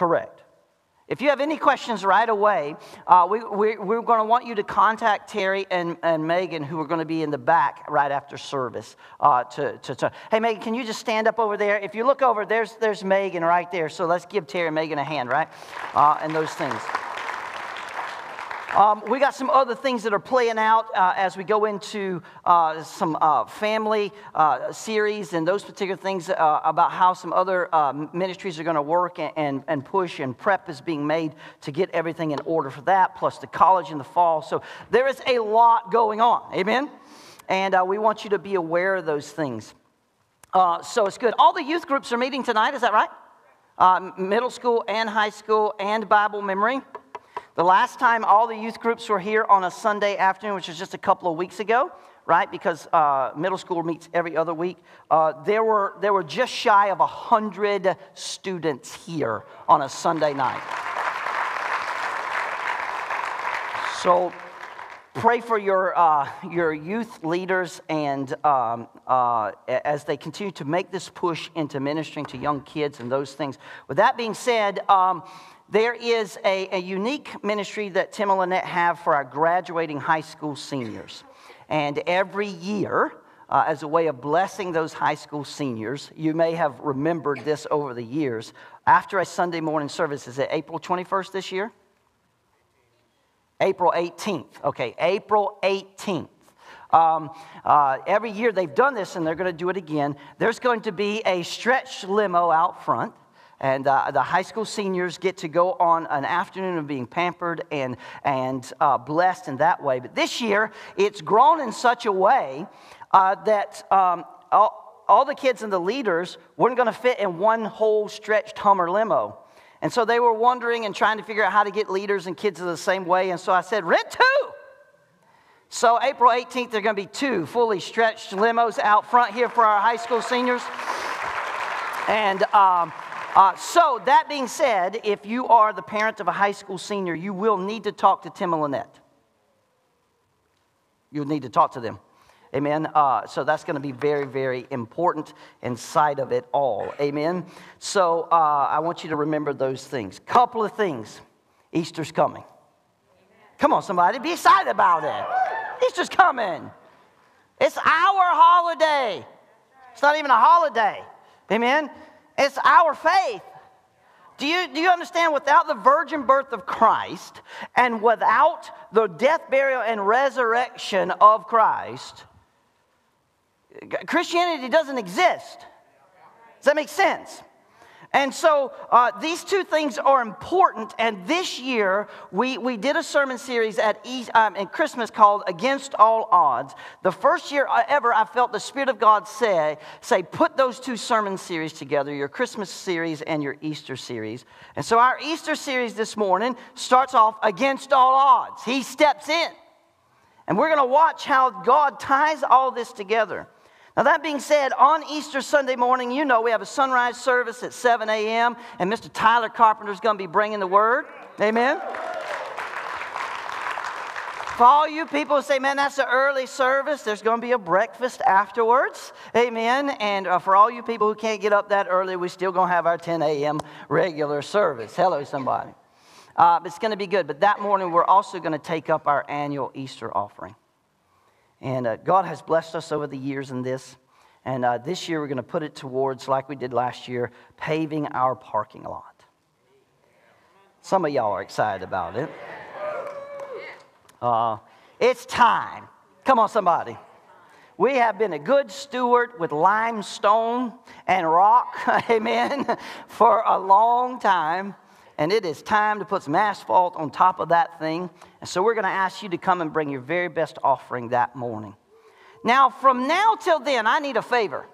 Correct. If you have any questions right away, uh, we, we, we're going to want you to contact Terry and, and Megan, who are going to be in the back right after service. Uh, to, to, to, hey, Megan, can you just stand up over there? If you look over, there's, there's Megan right there. So let's give Terry and Megan a hand, right? Uh, and those things. Um, we got some other things that are playing out uh, as we go into uh, some uh, family uh, series and those particular things uh, about how some other uh, ministries are going to work and, and, and, push, and prep is being made to get everything in order for that, plus the college in the fall. So there is a lot going on. Amen? And we want you to be aware of those things. so it's good. All the youth groups are meeting tonight, is that right? middle school and high school and Bible memory. The last time all the youth groups were here on a Sunday afternoon, which was just a couple of weeks ago, right? Because uh, middle school meets every other week. Uh, there, were, there were just shy of 100 students here on a Sunday night. So pray for your, uh, your youth leaders and um, uh, as they continue to make this push into ministering to young kids and those things. With that being said, um, there is a, a unique ministry that Tim and Lynette have for our graduating high school seniors. And every year, uh, as a way of blessing those high school seniors, you may have remembered this over the years. After a Sunday morning service, is it April 21st this year? April 18th. Okay, April 18th. Um, uh, every year they've done this and they're going to do it again. There's going to be a stretch limo out front and uh, the high school seniors get to go on an afternoon of being pampered and, and uh, blessed in that way. But this year, it's grown in such a way uh, that um, all, all the kids and the leaders weren't going to fit in one whole stretched Hummer limo. And so they were wondering and trying to figure out how to get leaders and kids the same way. And so I said, rent two. So April 18th, there are going to be two fully stretched limos out front here for our high school seniors. And um, uh, so, that being said, if you are the parent of a high school senior, you will need to talk to Tim and Lynette. You'll need to talk to them. Amen. Uh, so that's going to be very, very important inside of it all. Amen. So uh, I want you to remember those things. Couple of things. Easter's coming. Come on, somebody, be excited about it. Easter's coming. It's our holiday. It's not even a holiday. Amen. It's our faith. Do you, do you understand? Without the virgin birth of Christ and without the death, burial, and resurrection of Christ, Christianity doesn't exist. Does that make sense? And so uh, these two things are important. And this year, we, we did a sermon series at East, um, in Christmas called Against All Odds. The first year ever, I felt the Spirit of God say, say, put those two sermon series together, your Christmas series and your Easter series. And so our Easter series this morning starts off Against All Odds. He steps in. And we're going to watch how God ties all this together. Now, that being said, on Easter Sunday morning, you know we have a sunrise service at 7 a.m., and Mr. Tyler Carpenter is going to be bringing the word. Amen. For all you people who say, man, that's an early service, there's going to be a breakfast afterwards. Amen. And uh, for all you people who can't get up that early, we're still going to have our 10 a.m. regular service. Hello, somebody. Uh, it's going to be good. But that morning, we're also going to take up our annual Easter offering. And uh, God has blessed us over the years in this. And uh, this year we're going to put it towards, like we did last year, paving our parking lot. Some of y'all are excited about it. Uh, it's time. Come on, somebody. We have been a good steward with limestone and rock, amen, for a long time and it is time to put some asphalt on top of that thing. And so we're going to ask you to come and bring your very best offering that morning. Now, from now till then, I need a favor.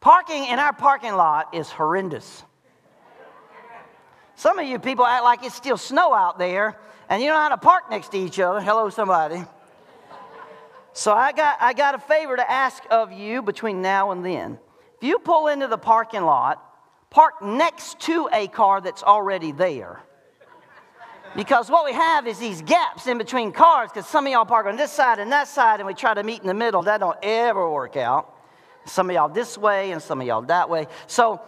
Parking in our parking lot is horrendous. Some of you people act like it's still snow out there and you don't know how to park next to each other. Hello, somebody. So I got, I got a favor to ask of you between now and then. If you pull into the parking lot park next to a car that's already there. Because what we have is these gaps in between cars, because some of y'all park on this side and that side, and we try to meet in the middle. That don't ever work out. Some of y'all this way and some of y'all that way. So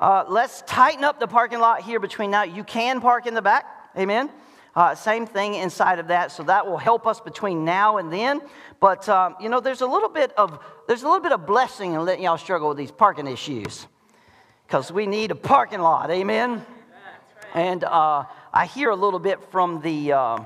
uh, let's tighten up the parking lot here between now. You can park in the back. Amen. Uh, same thing inside of that, so that will help us between now and then. But um, you know, there's a little bit of there's a little bit of blessing in letting y'all struggle with these parking issues, because we need a parking lot. Amen. And uh, I hear a little bit from the uh,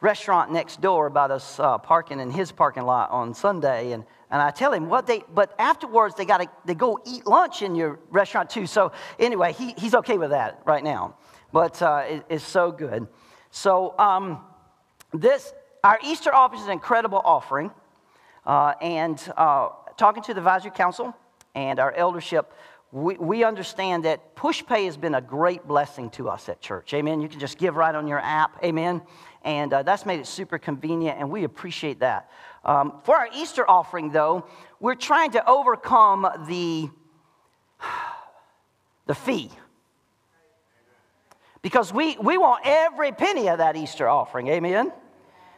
restaurant next door about us uh, parking in his parking lot on Sunday, and and I tell him what they, but afterwards they got to they go eat lunch in your restaurant too. So anyway, he, he's okay with that right now. But uh, it, it's so good. So, um, this, our Easter offering is an incredible offering. Uh, and uh, talking to the advisory council and our eldership, we, we understand that PushPay has been a great blessing to us at church. Amen. You can just give right on your app. Amen. And uh, that's made it super convenient, and we appreciate that. Um, for our Easter offering, though, we're trying to overcome the, the fee because we, we want every penny of that Easter offering. Amen?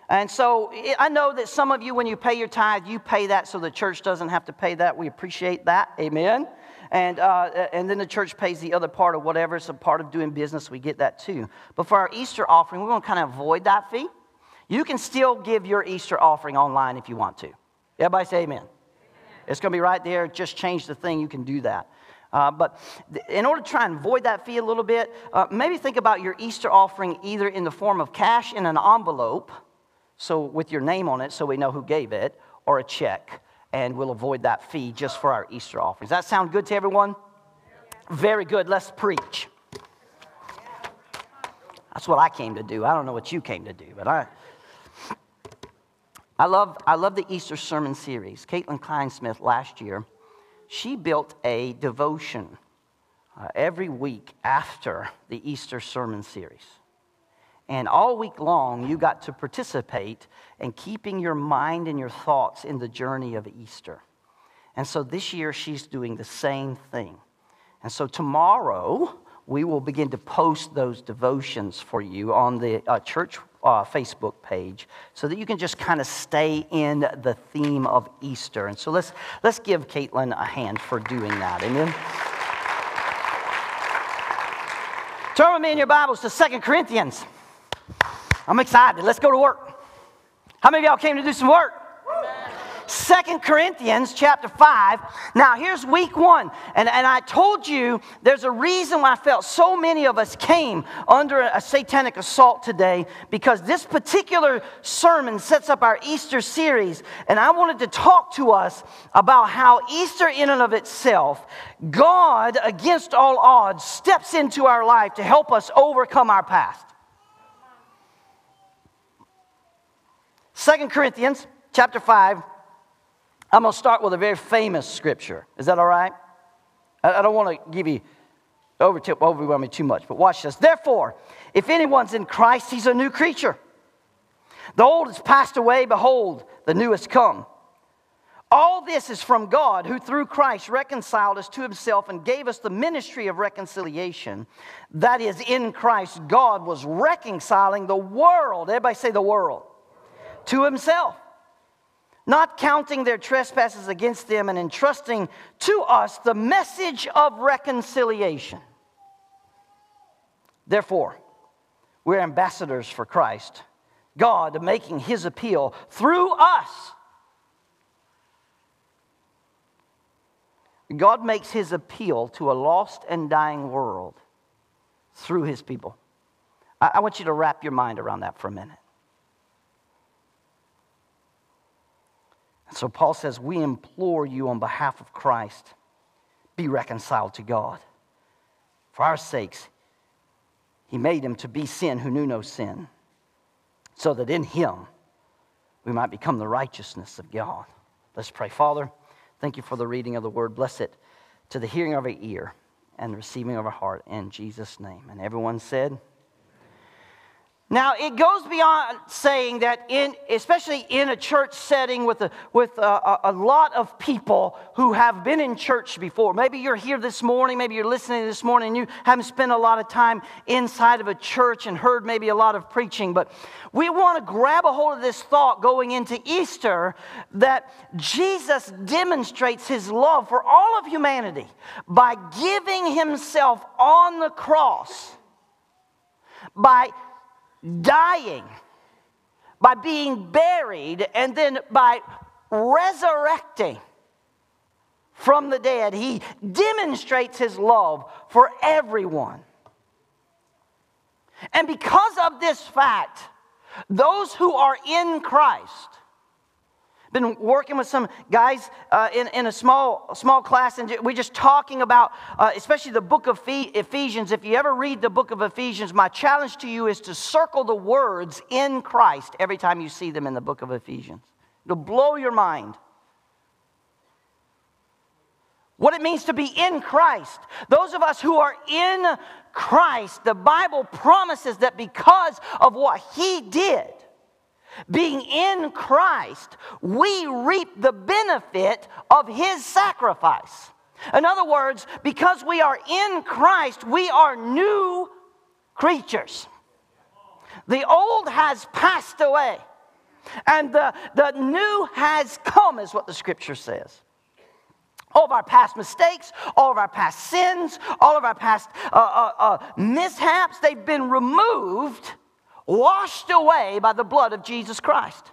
And so I know that some of you, when you pay your tithe, you pay that so the church doesn't have to pay that. We appreciate that. Amen? And, uh, and then the church pays the other part of whatever. It's a part of doing business. We get that too. But for our Easter offering, we want to kind of avoid that fee. You can still give your Easter offering online if you want to. Everybody say amen. amen. It's going to be right there. Just change the thing. You can do that. Uh, but th- in order to try and avoid that fee a little bit, uh, maybe think about your Easter offering either in the form of cash in an envelope, so with your name on it so we know who gave it, or a check, and we'll avoid that fee just for our Easter offerings. Does that sound good to everyone? Very good. Let's preach. That's what I came to do. I don't know what you came to do, but I. I love, I love the Easter sermon series. Caitlin Kleinsmith last year she built a devotion uh, every week after the Easter sermon series. And all week long, you got to participate in keeping your mind and your thoughts in the journey of Easter. And so this year, she's doing the same thing. And so tomorrow, we will begin to post those devotions for you on the uh, church uh, Facebook page so that you can just kind of stay in the theme of Easter. And so let's, let's give Caitlin a hand for doing that. Amen. Turn with me in your Bibles to Second Corinthians. I'm excited. Let's go to work. How many of y'all came to do some work? Second Corinthians chapter 5. Now, here's week one. And, and I told you there's a reason why I felt so many of us came under a satanic assault today because this particular sermon sets up our Easter series. And I wanted to talk to us about how Easter, in and of itself, God, against all odds, steps into our life to help us overcome our past. Second Corinthians chapter 5 I'm going to start with a very famous scripture. Is that all right? I, don't want to give you me too much, but watch this. Therefore, if anyone's in Christ, he's a new creature. The old has passed away, behold, the new has come. All this is from God, who through Christ reconciled us to himself and gave us the ministry of reconciliation. That is, in Christ, God was reconciling the world, everybody say the world, to himself not counting their trespasses against them and entrusting to us the message of reconciliation. Therefore, we're ambassadors for Christ, God making his appeal through us. God makes his appeal to a lost and dying world through his people. I, want you to wrap your mind around that for a minute. So Paul says, We implore you on behalf of Christ, be reconciled to God. For our sakes, he made him to be sin who knew no sin, so that in him we might become the righteousness of God. Let's pray. Father, thank you for the reading of the word. Bless it to the hearing of our ear and the receiving of our heart in Jesus' name. And everyone said, Now, it goes beyond saying that, in, especially in a church setting with, a, with a, a, lot of people who have been in church before. Maybe you're here this morning, maybe you're listening this morning, and you haven't spent a lot of time inside of a church and heard maybe a lot of preaching. But we want to grab a hold of this thought going into Easter that Jesus demonstrates his love for all of humanity by giving himself on the cross, by dying, by being buried, and then by resurrecting from the dead. He demonstrates his love for everyone. And because of this fact, those who are in Christ been working with some guys uh, in, in a small, small class, and we're just talking about, uh, especially the book of Ephesians. If you ever read the book of Ephesians, my challenge to you is to circle the words in Christ every time you see them in the book of Ephesians. It'll blow your mind. What it means to be in Christ. Those of us who are in Christ, the Bible promises that because of what He did, being in Christ, we reap the benefit of his sacrifice. In other words, because we are in Christ, we are new creatures. The old has passed away, and the, the new has come, is what the scripture says. All of our past mistakes, all of our past sins, all of our past uh, uh, uh, mishaps, they've been removed washed away by the blood of Jesus Christ.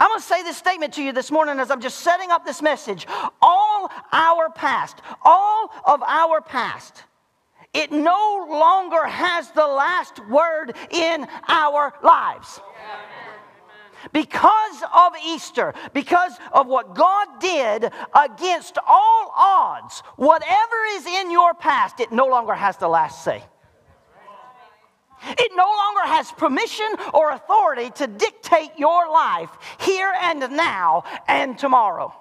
I'm going to say this statement to you this morning as I'm just setting up this message. All our past, all of our past, it no longer has the last word in our lives. Because of Easter, because of what God did against all odds, whatever is in your past, it no longer has the last say. It no longer has permission or authority to dictate your life here and now and tomorrow.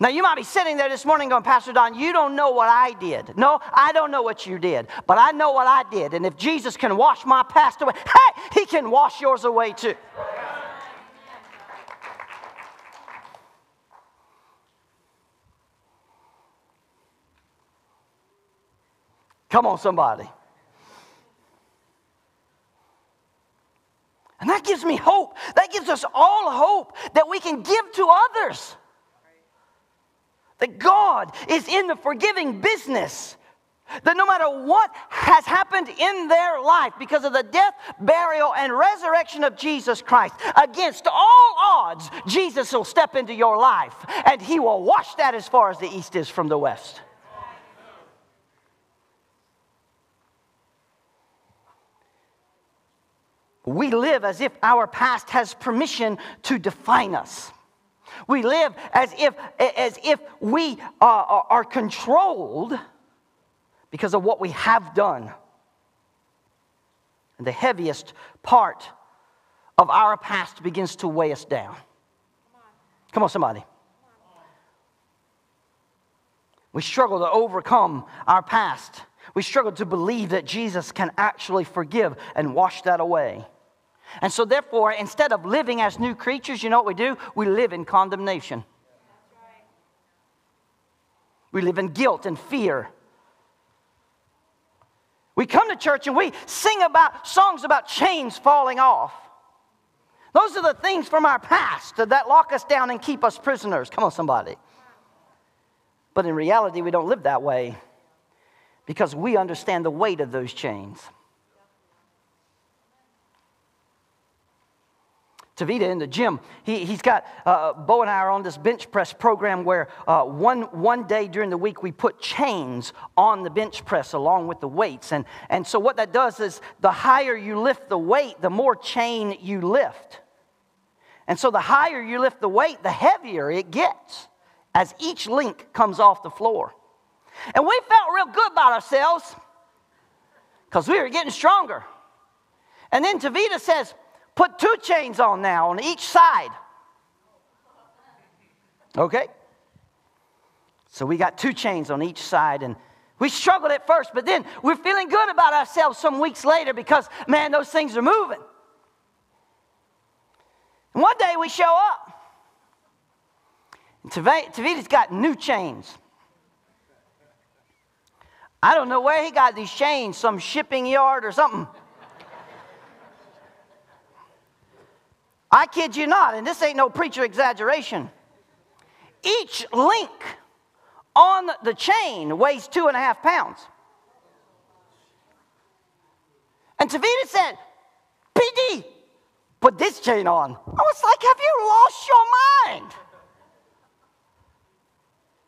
Now, you might be sitting there this morning going, Pastor Don, you don't know what I did. No, I don't know what you did, but I know what I did. And if Jesus can wash my past away, hey, he can wash yours away too. Come on, somebody. And that gives me hope. That gives us all hope that we can give to others. That God is in the forgiving business. That no matter what has happened in their life because of the death, burial, and resurrection of Jesus Christ, against all odds, Jesus will step into your life and he will wash that as far as the east is from the west. We live as if our past has permission to define us. We live as if, as if we are, are controlled because of what we have done. And the heaviest part of our past begins to weigh us down. Come on, somebody. We struggle to overcome our past. We struggle to believe that Jesus can actually forgive and wash that away. And so, therefore, instead of living as new creatures, you know what we do? We live in condemnation. We live in guilt and fear. We come to church and we sing about songs about chains falling off. Those are the things from our past that lock us down and keep us prisoners. Come on, somebody. But in reality, we don't live that way because we understand the weight of those chains. Tavita in the gym. He, he's got, uh, Bo and I are on this bench press program where uh, one, one day during the week we put chains on the bench press along with the weights. And, and so what that does is the higher you lift the weight, the more chain you lift. And so the higher you lift the weight, the heavier it gets as each link comes off the floor. And we felt real good about ourselves because we were getting stronger. And then Tavita says, Put two chains on now on each side. Okay? So we got two chains on each side, and We struggled at first, but then we're feeling good about ourselves some weeks later because, man, those things are moving. And one day we show up. And Tavita's got new chains. I don't know where he got these chains, some shipping yard or something. I kid you not, and this ain't no preacher exaggeration. Each link on the chain weighs two and a half pounds. And Tavita said, PD, put this chain on. I was like, have you lost your mind?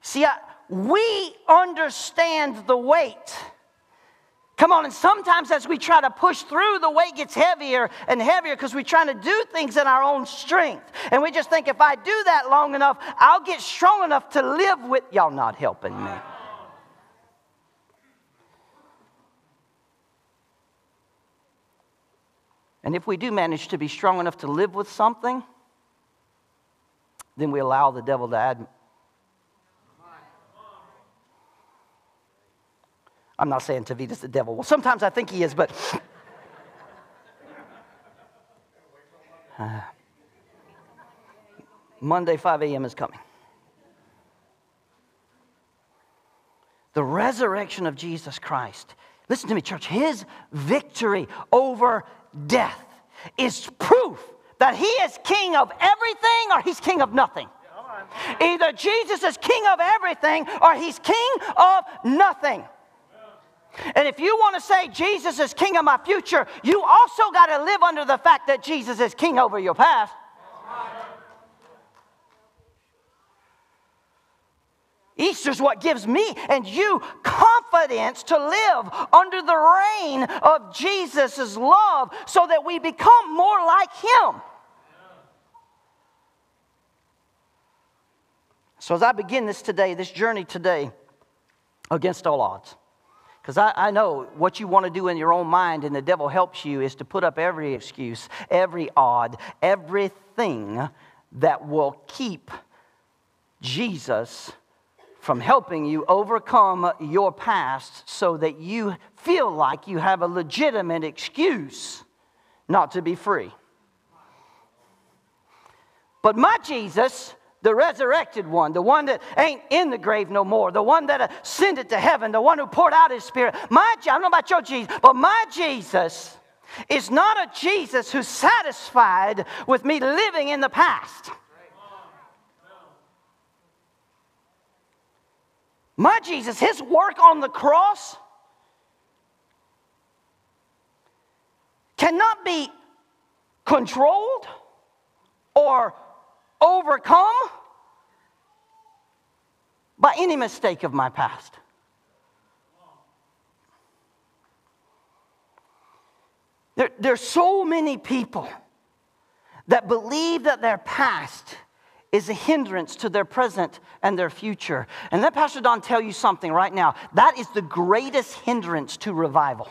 See, I, we understand the weight. Come on, and sometimes as we try to push through, the weight gets heavier and heavier because we're trying to do things in our own strength. And we just think if I do that long enough, I'll get strong enough to live with y'all not helping me. And if we do manage to be strong enough to live with something, then we allow the devil to add I'm not saying Tavita's the devil. Well, sometimes I think he is, but. Uh, Monday, 5 a.m. is coming. The resurrection of Jesus Christ. Listen to me, church. His victory over death is proof that he is king of everything or he's king of nothing. Either Jesus is king of everything or he's king of nothing. And if you want to say Jesus is king of my future, you also got to live under the fact that Jesus is king over your past. Easter's what gives me and you confidence to live under the reign of Jesus' love so that we become more like Him. So, as I begin this today, this journey today, against all odds, because I, I, know what you want to do in your own mind, and the devil helps you, is to put up every excuse, every odd, everything that will keep Jesus from helping you overcome your past so that you feel like you have a legitimate excuse not to be free. But my Jesus the resurrected one, the one that ain't in the grave no more, the one that ascended to heaven, the one who poured out his spirit. My, I don't know about your Jesus, but my Jesus is not a Jesus who's satisfied with me living in the past. My Jesus, his work on the cross cannot be controlled or overcome by any mistake of my past. There, there's so many people that believe that their past is a hindrance to their present and their future. And let Pastor Don tell you something right now. That is the greatest hindrance to revival.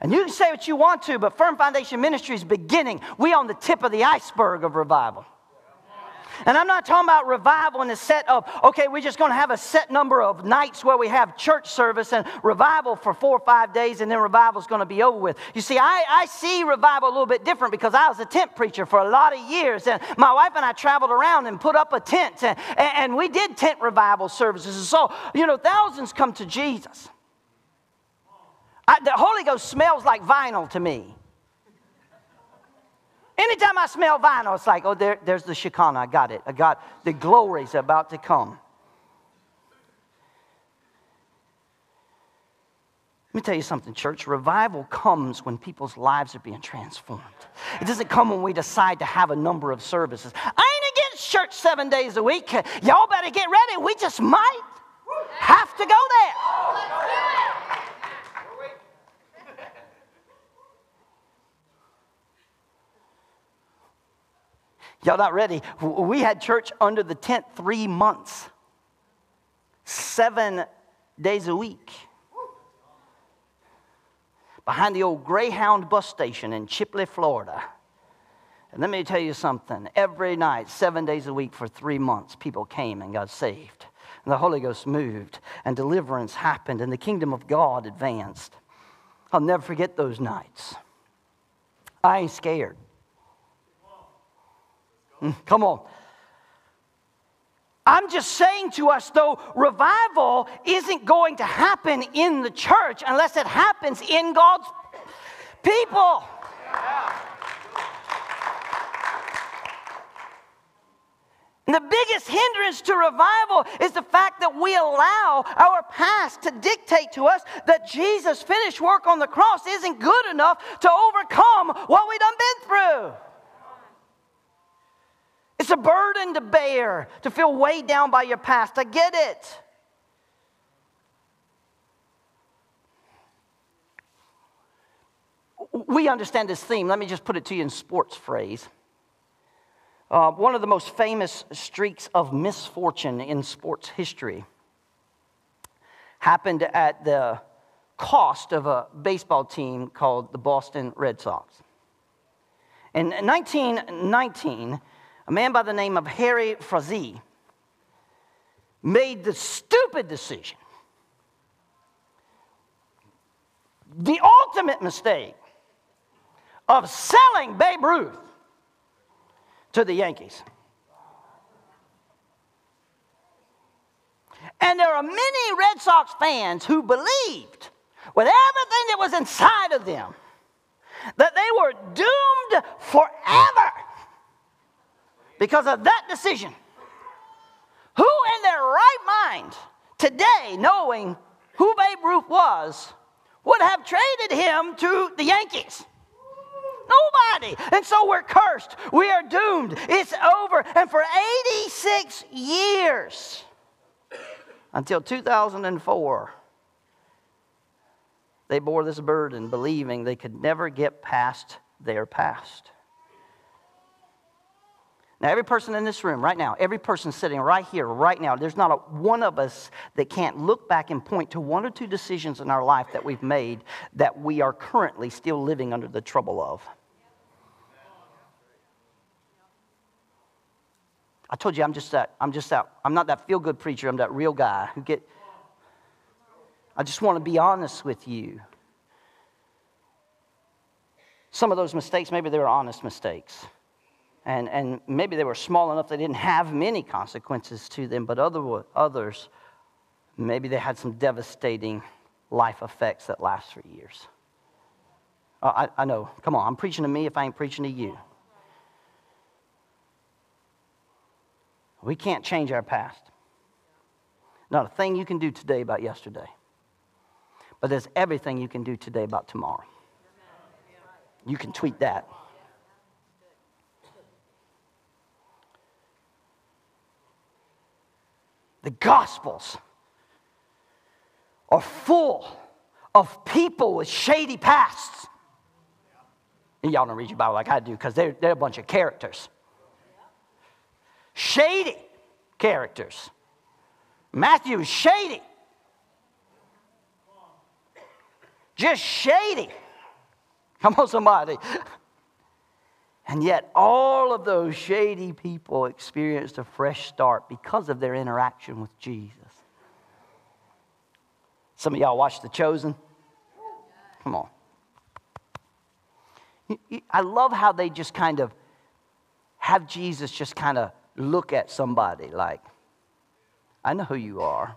And you can say what you want to, but Firm Foundation Ministry is beginning. We on the tip of the iceberg of revival. And I'm not talking about revival in the set of, okay, we're just going to have a set number of nights where we have church service and revival for four or five days and then revival is going to be over with. You see, I, I see revival a little bit different because I was a tent preacher for a lot of years and my wife and I traveled around and put up a tent and, and we did tent revival services. And so, you know, thousands come to Jesus. I, the Holy Ghost smells like vinyl to me. Anytime I smell vinyl, it's like, oh, there, there's the Shekinah. I got it. I got the glory's about to come. Let me tell you something, church. Revival comes when people's lives are being transformed. It doesn't come when we decide to have a number of services. I ain't against church seven days a week. Y'all better get ready. We just might have to go there. Y'all not ready? We had church under the tent three months, seven days a week. Behind the old Greyhound bus station in Chipley, Florida. And let me tell you something every night, seven days a week for three months, people came and got saved. and the Holy Ghost moved, and deliverance happened, and the kingdom of God advanced. I'll never forget those nights. I ain't scared. Come on. I'm just saying to us, though, revival isn't going to happen in the church unless it happens in God's people. And the biggest hindrance to revival is the fact that we allow our past to dictate to us that Jesus' finished work on the cross isn't good enough to overcome what we've done been through. It's a burden to bear, to feel weighed down by your past. I get it. We understand this theme. Let me just put it to you in sports phrase. Uh, one of the most famous streaks of misfortune in sports history happened at the cost of a baseball team called the Boston Red Sox. In 1919, a man by the name of Harry Frazee made the stupid decision, the ultimate mistake of selling Babe Ruth to the Yankees. And there are many Red Sox fans who believed, with everything that was inside of them, that they were doomed forever because of that decision. Who in their right mind today, knowing who Babe Ruth was, would have traded him to the Yankees? Nobody. And so we're cursed. We are doomed. It's over. And for 86 years, until 2004, they bore this burden, believing they could never get past their past. Now, every person in this room right now, every person sitting right here, right now, there's not a, one of us that can't look back and point to one or two decisions in our life that we've made that we are currently still living under the trouble of. I told you I'm just that, I'm just that, I'm not that feel good preacher, I'm that real guy who get, I just want to be honest with you. Some of those mistakes, maybe they were honest mistakes and, and maybe they were small enough they didn't have many consequences to them, but other, others, maybe they had some devastating life effects that last for years. Uh, I, I know. Come on, I'm preaching to me if I ain't preaching to you. We can't change our past. Not a thing you can do today about yesterday. But there's everything you can do today about tomorrow. You can tweet that. The Gospels are full of people with shady pasts. And y'all don't read your Bible like I do because they're, they're a bunch of characters. Shady characters. Matthew is shady. Just shady. Come on, somebody. And yet, all of those shady people experienced a fresh start because of their interaction with Jesus. Some of y'all watch The Chosen. Come on. I love how they just kind of have Jesus just kind of look at somebody like, I know who you are.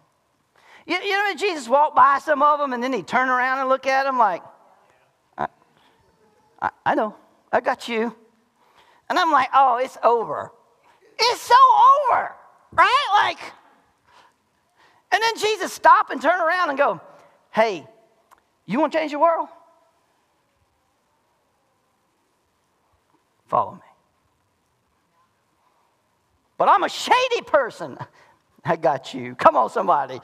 You, you know, Jesus walked by some of them and then he turned around and look at them like, I, I, I know, I got you. And I'm like, oh, it's over. It's so over, right? Like, and then Jesus stop and turn around and go, hey, you want to change the world? Follow me. But I'm a shady person. I got you. Come on, somebody.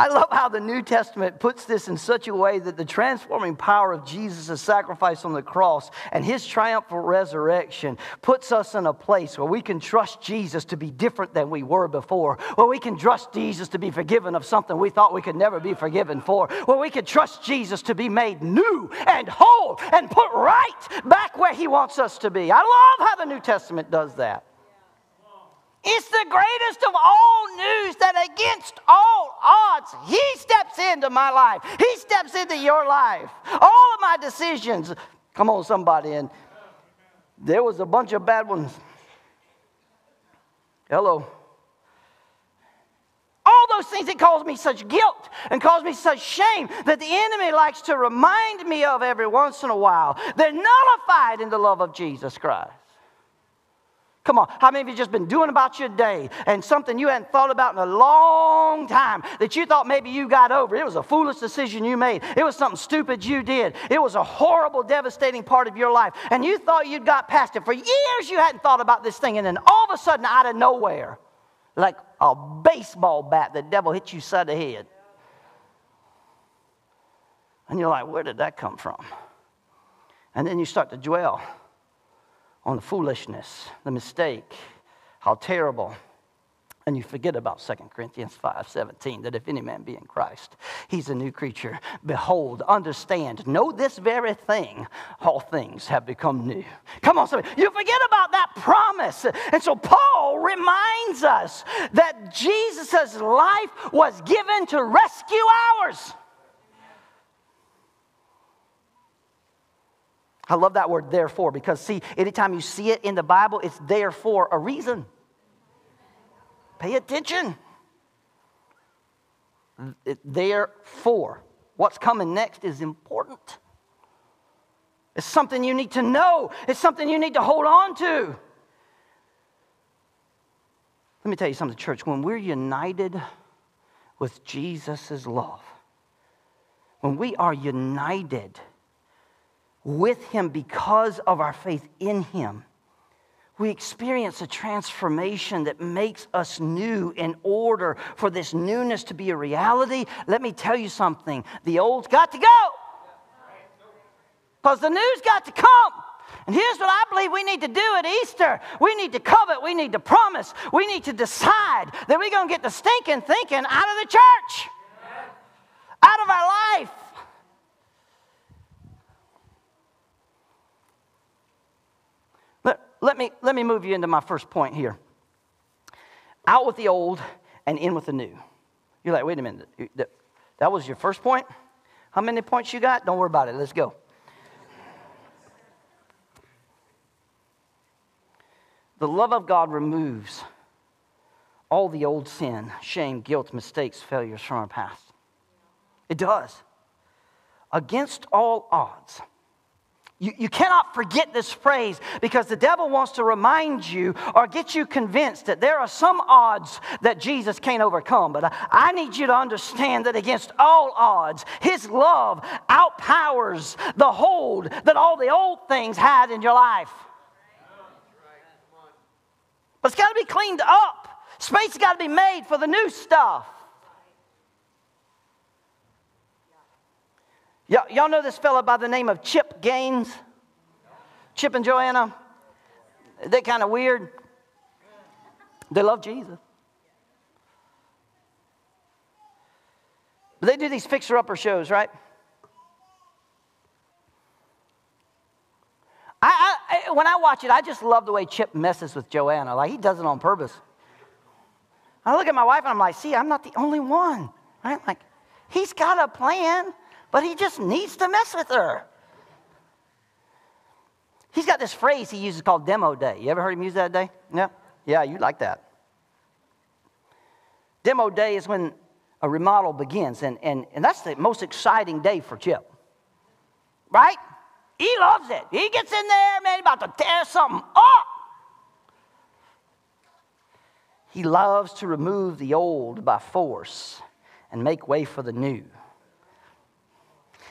I love how the New Testament puts this in such a way that the transforming power of Jesus' sacrifice on the cross and his triumphal resurrection puts us in a place where we can trust Jesus to be different than we were before, where we can trust Jesus to be forgiven of something we thought we could never be forgiven for, where we can trust Jesus to be made new and whole and put right back where he wants us to be. I love how the New Testament does that. It's the greatest of all news that against all odds, He steps into my life. He steps into your life. All of my decisions. Come on, somebody. And there was a bunch of bad ones. Hello. All those things that cause me such guilt and cause me such shame that the enemy likes to remind me of every once in a while. They're nullified in the love of Jesus Christ. Come on, how many of you just been doing about your day and something you hadn't thought about in a long time that you thought maybe you got over? It was a foolish decision you made. It was something stupid you did. It was a horrible, devastating part of your life. And you thought you'd got past it. For years you hadn't thought about this thing. And then all of a sudden, out of nowhere, like a baseball bat, the devil hits you side of the head. And you're like, where did that come from? And then you start to dwell on the foolishness, the mistake, how terrible. And you forget about 2 Corinthians 5 17, that if any man be in Christ, he's a new creature. Behold, understand, know this very thing, all things have become new. Come on, somebody. You forget about that promise. And so Paul reminds us that Jesus' life was given to rescue ours. I love that word therefore because, see, anytime you see it in the Bible, it's there for a reason. Pay attention. Therefore, what's coming next is important. It's something you need to know, it's something you need to hold on to. Let me tell you something, church. When we're united with Jesus' love, when we are united, with Him because of our faith in Him, we experience a transformation that makes us new in order for this newness to be a reality. Let me tell you something the old's got to go because the new's got to come. And here's what I believe we need to do at Easter we need to covet, we need to promise, we need to decide that we're going to get the stinking thinking out of the church, out of our life. Let me, let me move you into my first point here. Out with the old and in with the new. You're like, wait a minute. That was your first point? How many points you got? Don't worry about it. Let's go. The love of God removes all the old sin, shame, guilt, mistakes, failures from our past. It does. Against all odds, you, you cannot forget this phrase because the devil wants to remind you or get you convinced that there are some odds that Jesus can't overcome. But I, I need you to understand that against all odds, his love outpowers the hold that all the old things had in your life. But it's got to be cleaned up. Space got to be made for the new stuff. Y- y'all know this fellow by the name of Chip Gaines? Chip and Joanna? They're kind of weird. They love Jesus. But they do these fixer upper shows, right? I, I, when I watch it, I just love the way Chip messes with Joanna. Like he does it on purpose. I look at my wife and I'm like, see, I'm not the only one. Right? Like, he's got a plan but he just needs to mess with her. He's got this phrase he uses called demo day. You ever heard him use that day? Yeah? Yeah, you like that. Demo day is when a remodel begins, and, and, and that's the most exciting day for Chip. Right? He loves it. He gets in there, man, about to tear something up. He loves to remove the old by force and make way for the new.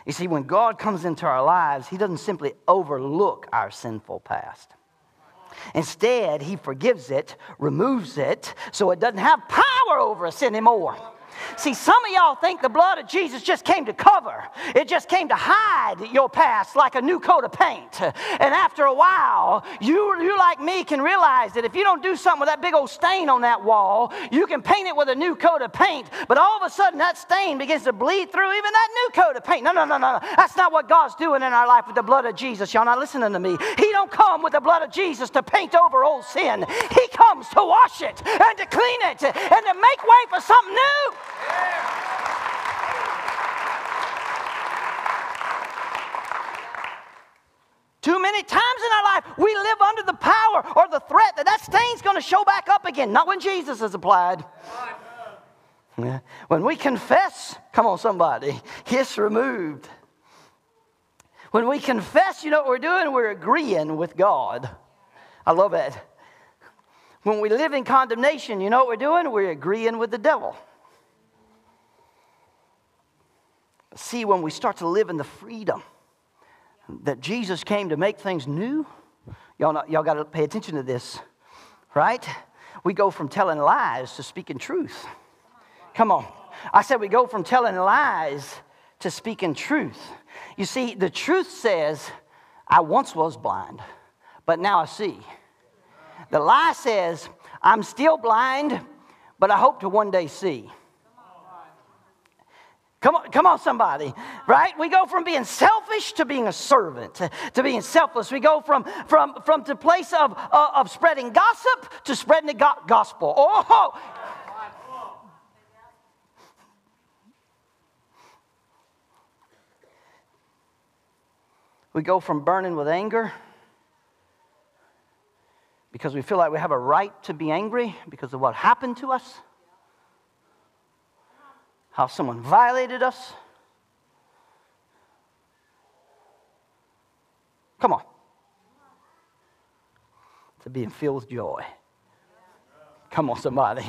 You see, when God comes into our lives, He doesn't simply overlook our sinful past. Instead, He forgives it, removes it, so it doesn't have power over us anymore. See, some of y'all think the blood of Jesus just came to cover, it just came to hide your past like a new coat of paint. And after a while, you, you like me, can realize that if you don't do something with that big old stain on that wall, you can paint it with a new coat of paint, but all of a sudden that stain begins to bleed through even that new coat of paint. No, no, no, no, no. That's not what God's doing in our life with the blood of Jesus. Y'all not listening to me. He don't come with the blood of Jesus to paint over old sin. He comes to wash it and to clean it and to make way for something new. Too many times in our life, we live under the power or the threat that that stain's going to show back up again. Not when Jesus is applied. When we confess, come on, somebody, it's removed. When we confess, you know what we're doing? We're agreeing with God. I love it. When we live in condemnation, you know what we're doing? We're agreeing with the devil. See, when we start to live in the freedom that Jesus came to make things new, y'all, not, y'all got to pay attention to this, right? We go from telling lies to speaking truth. Come on. I said we go from telling lies to speaking truth. You see, the truth says, I once was blind, but now I see. The lie says, I'm still blind, but I hope to one day see. Come on, come on, somebody, right? We go from being selfish to being a servant, to, to being selfless. We go from, from, from the place of, uh, of spreading gossip to spreading the go- gospel. Oh, we go from burning with anger because we feel like we have a right to be angry because of what happened to us how someone violated us. Come on. To being filled with joy. Come on, somebody.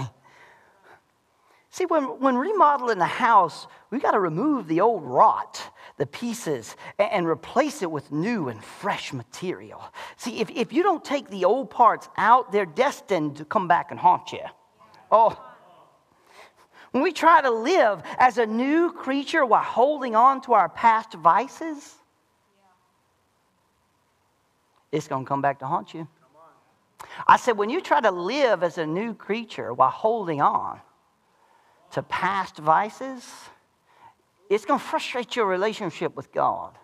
See, when, when remodeling a house, we got to remove the old rot, the pieces, and, and, replace it with new and fresh material. See, if, if you don't take the old parts out, they're destined to come back and haunt you. Oh, when we try to live as a new creature while holding on to our past vices, it's going to come back to haunt you. I said, when you try to live as a new creature while holding on to past vices, it's going to frustrate your relationship with God.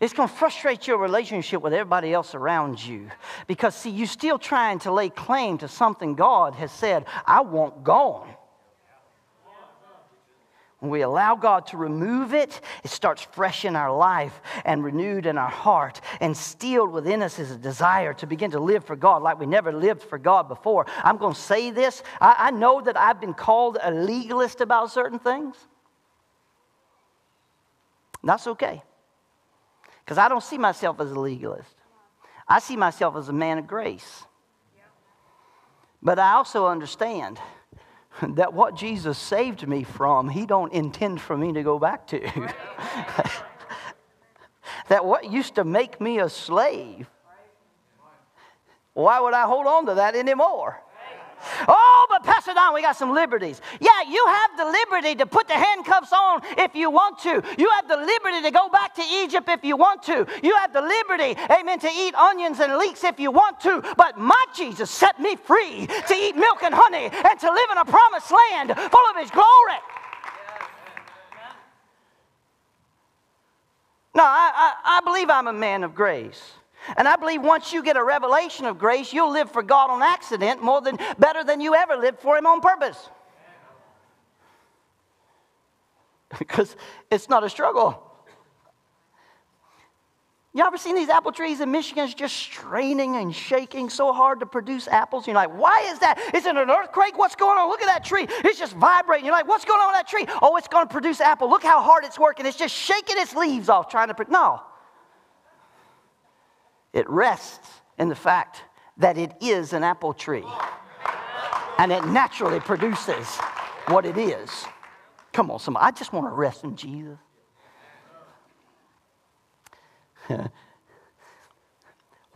It's going to frustrate your relationship with everybody else around you. Because, see, you're still trying to lay claim to something God has said, I want gone. When we allow God to remove it, it starts fresh in our life and renewed in our heart. And stilled within us is a desire to begin to live for God like we never lived for God before. I'm going to say this. I, I know that I've been called a legalist about certain things. That's okay. Because I don't see myself as a legalist, I see myself as a man of grace. But I also understand that what Jesus saved me from, he don't intend for me to go back to. that what used to make me a slave, why would I hold on to that anymore? Oh, Pastor Don, we got some liberties. Yeah, you have the liberty to put the handcuffs on if you want to. You have the liberty to go back to Egypt if you want to. You have the liberty, amen, to eat onions and leeks if you want to. But my Jesus set me free to eat milk and honey and to live in a promised land full of His glory. No, I, I, I believe I'm a man of grace. And I believe once you get a revelation of grace, you'll live for God on accident more than better than you ever lived for Him on purpose. because it's not a struggle. You ever seen these apple trees in Michigan? It's just straining and shaking so hard to produce apples. You're like, why is that? Is it an earthquake? What's going on? Look at that tree. It's just vibrating. You're like, what's going on with that tree? Oh, it's going to produce apple. Look how hard it's working. It's just shaking its leaves off trying to. Pro- no. It rests in the fact that it is an apple tree. And it naturally produces what it is. Come on, somebody. I just want to rest in Jesus.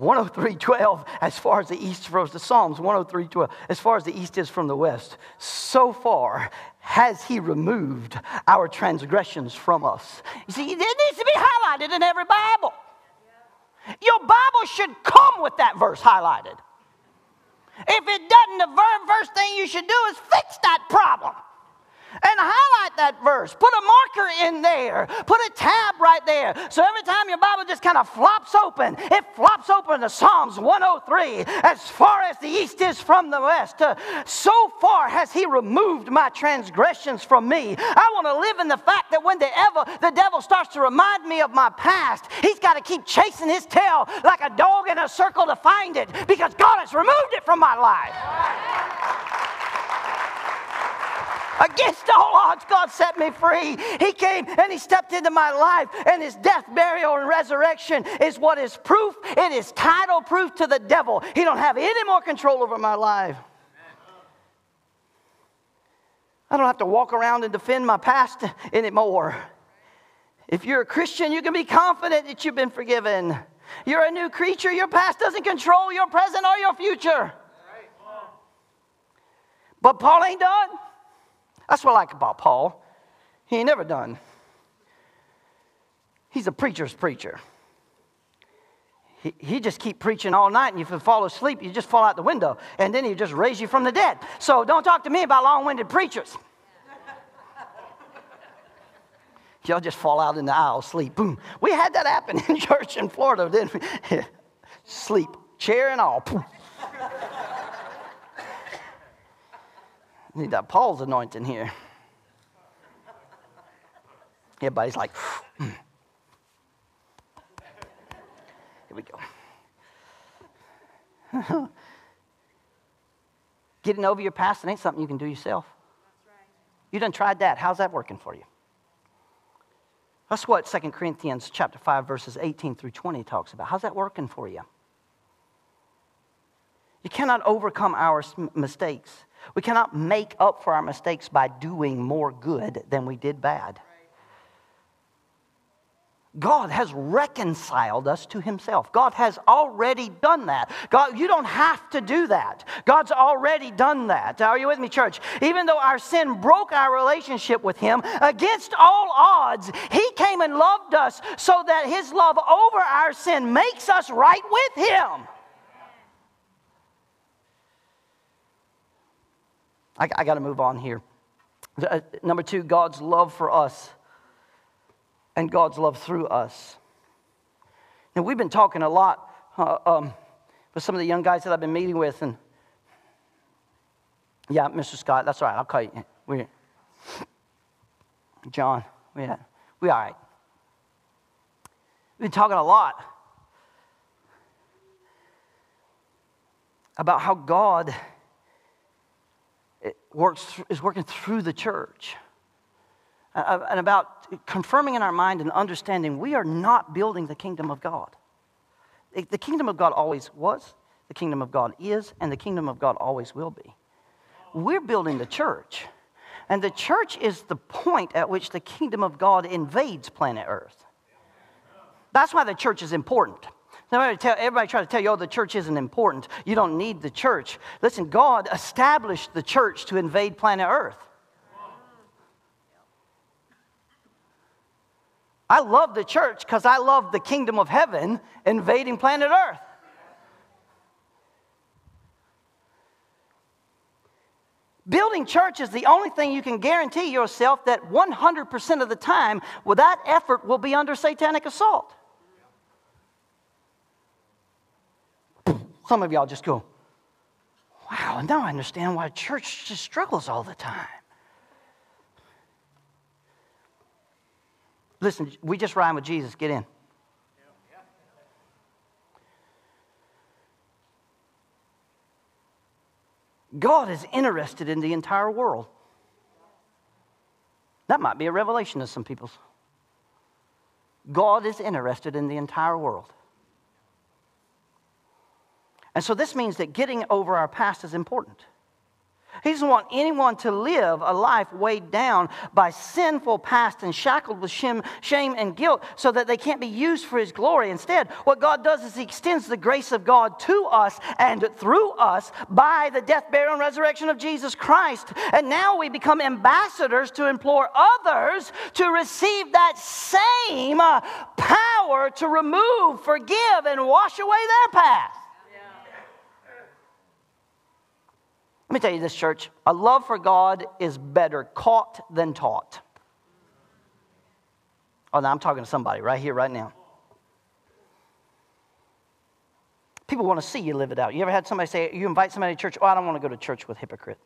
103.12, as far as the east from the Psalms 103.12, as far as the east is from the west, so far has he removed our transgressions from us. You see, it needs to be highlighted in every Bible. Your Bible should come with that verse highlighted. If it doesn't, the very first thing you should do is fix that problem and highlight that verse. Put a marker in there. Put a tab right there. So every time your Bible just kind of flops open, it flops open to Psalms 103. As far as the east is from the west, uh, so far has He removed my transgressions from me. I want to live in the fact that when the, ever, the devil starts to remind me of my past, he's got to keep chasing his tail like a dog in a circle to find it because God has removed it from my life. Against all odds, God set me free. He came and He stepped into my life, and His death, burial, and resurrection is what is proof. It is title proof to the devil. He don't have any more control over my life. I don't have to walk around and defend my past anymore. If you're a Christian, you can be confident that you've been forgiven. You're a new creature. Your past doesn't control your present or your future. But Paul ain't done. That's what I like about Paul. He ain't never done. He's a preacher's preacher. He, he just keep preaching all night, and if you fall asleep, you just fall out the window, and then he just raise you from the dead. So don't talk to me about long-winded preachers. Y'all just fall out in the aisle, sleep. Boom. We had that happen in church in Florida, didn't we? sleep, chair and all. Need that Paul's anointing here. Everybody's like, here we go. Getting over your past, it ain't something you can do yourself. You done tried that. How's that working for you? That's what 2 Corinthians chapter 5, verses 18 through 20 talks about. How's that working for you? You cannot overcome our mistakes we cannot make up for our mistakes by doing more good than we did bad. God has reconciled us to himself. God has already done that. God, you don't have to do that. God's already done that. Are you with me, church? Even though our sin broke our relationship with him, against all odds, he came and loved us so that his love over our sin makes us right with him. I, I got to move on here. Uh, number two, God's love for us and God's love through us. Now, we've been talking a lot uh, um, with some of the young guys that I've been meeting with, and yeah, Mr. Scott, that's all right. I'll call you. We're, John, we, we all right. We've been talking a lot about how God works, is working through the church. And about confirming in our mind and understanding we are not building the kingdom of God. The kingdom of God always was, the kingdom of God is, and the kingdom of God always will be. We're building the church. And the church is the point at which the kingdom of God invades planet Earth. That's why the church is important. Everybody, tell, everybody try to tell you, oh, the church isn't important. You don't need the church. Listen, God established the church to invade planet Earth. I love the church because I love the kingdom of heaven invading planet Earth. Building church is the only thing you can guarantee yourself that 100% of the time, with that effort, will be under satanic assault. Some of y'all just go, wow, and now I understand why church just struggles all the time. Listen, we just rhyme with Jesus. Get in. God is interested in the entire world. That might be a revelation to some people. God is interested in the entire world. And so this means that getting over our past is important. He doesn't want anyone to live a life weighed down by sinful past and shackled with shame, and guilt so that they can't be used for His glory. Instead, what God does is He extends the grace of God to us and through us by the death, burial, and resurrection of Jesus Christ. And now we become ambassadors to implore others to receive that same uh, power to remove, forgive, and wash away their past. Let me tell you this, church a love for God is better caught than taught. Oh, now I'm talking to somebody right here, right now. People want to see you live it out. You ever had somebody say, you invite somebody to church, oh, I don't want to go to church with hypocrites.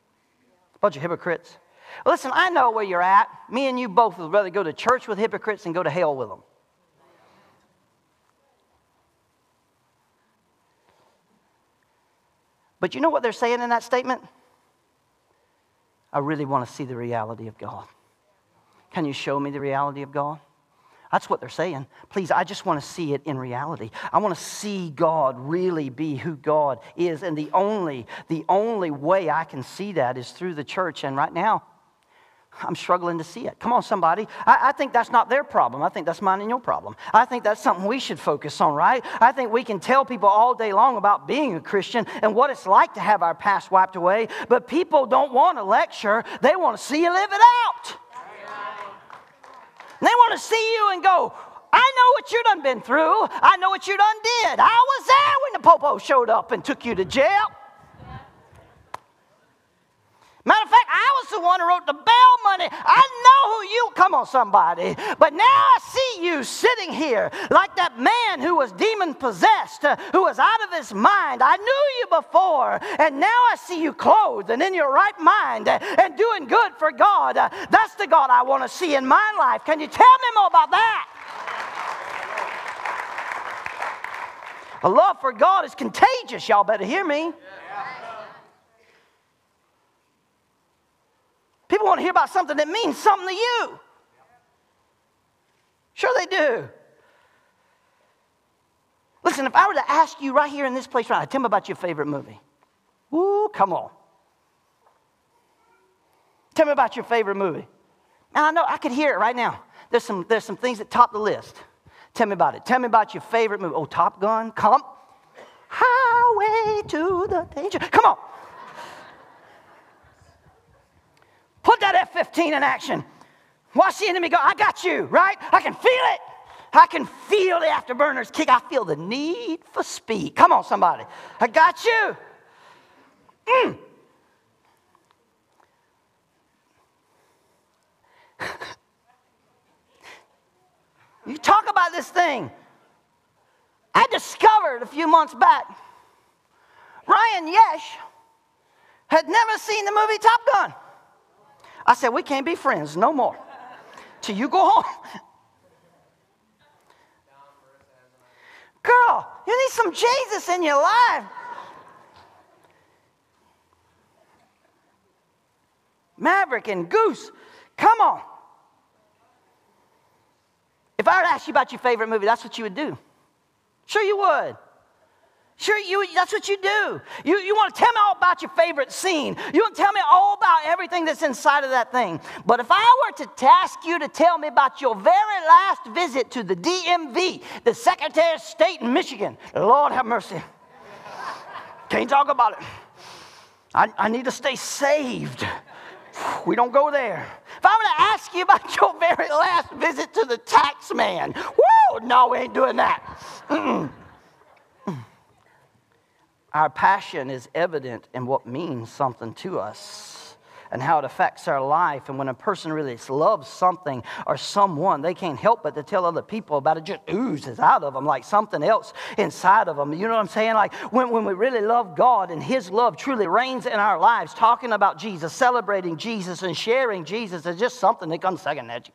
A bunch of hypocrites. Listen, I know where you're at. Me and you both would rather go to church with hypocrites than go to hell with them. But you know what they're saying in that statement? I really want to see the reality of God. Can you show me the reality of God? That's what they're saying. Please, I just want to see it in reality. I want to see God really be who God is. And the only, the only way I can see that is through the church. And right now, I'm struggling to see it. Come on, somebody. I, I, think that's not their problem. I think that's mine and your problem. I think that's something we should focus on, right? I think we can tell people all day long about being a Christian and what it's like to have our past wiped away, but people don't want a lecture. They want to see you live it out. They want to see you and go, I know what you done been through. I know what you done did. I was there when the popo showed up and took you to jail. Matter of fact, I was the one who wrote the bail money. I know who you, come on, somebody. But now I see you sitting here like that man who was demon possessed, uh, who was out of his mind. I knew you before, and now I see you clothed and in your right mind uh, and doing good for God. Uh, that's the God I want to see in my life. Can you tell me more about that? A love for God is contagious. Y'all better hear me. People want to hear about something that means something to you. Sure, they do. Listen, if I were to ask you right here in this place right now, tell me about your favorite movie. Ooh, come on. Tell me about your favorite movie. And I know I could hear it right now. There's some, there's some things that top the list. Tell me about it. Tell me about your favorite movie. Oh, Top Gun, come. Highway to the danger. Come on. Put that F 15 in action. Watch the enemy go. I got you, right? I can feel it. I can feel the afterburners kick. I feel the need for speed. Come on, somebody. I got you. Mm. you talk about this thing. I discovered a few months back Ryan Yesh had never seen the movie Top Gun. I said, We can't be friends no more till you go home. Girl, you need some Jesus in your life. Maverick and Goose, come on. If I were to ask you about your favorite movie, that's what you would do. Sure, you would. Sure, you, that's what you do. You, you want to tell me all about your favorite scene. You want to tell me all about everything that's inside of that thing. But if I were to task you to tell me about your very last visit to the DMV, the Secretary of State in Michigan, Lord have mercy. Can't talk about it. I, I need to stay saved. We don't go there. If I were to ask you about your very last visit to the tax man, whoa, no, we ain't doing that. Mm-mm. Our passion is evident in what means something to us and how it affects our life. And when a person really loves something or someone, they can't help but to tell other people about it. Just oozes out of them like something else inside of them. You know what I'm saying? Like when, when we really love God and His love truly reigns in our lives, talking about Jesus, celebrating Jesus, and sharing Jesus is just something that comes second at you.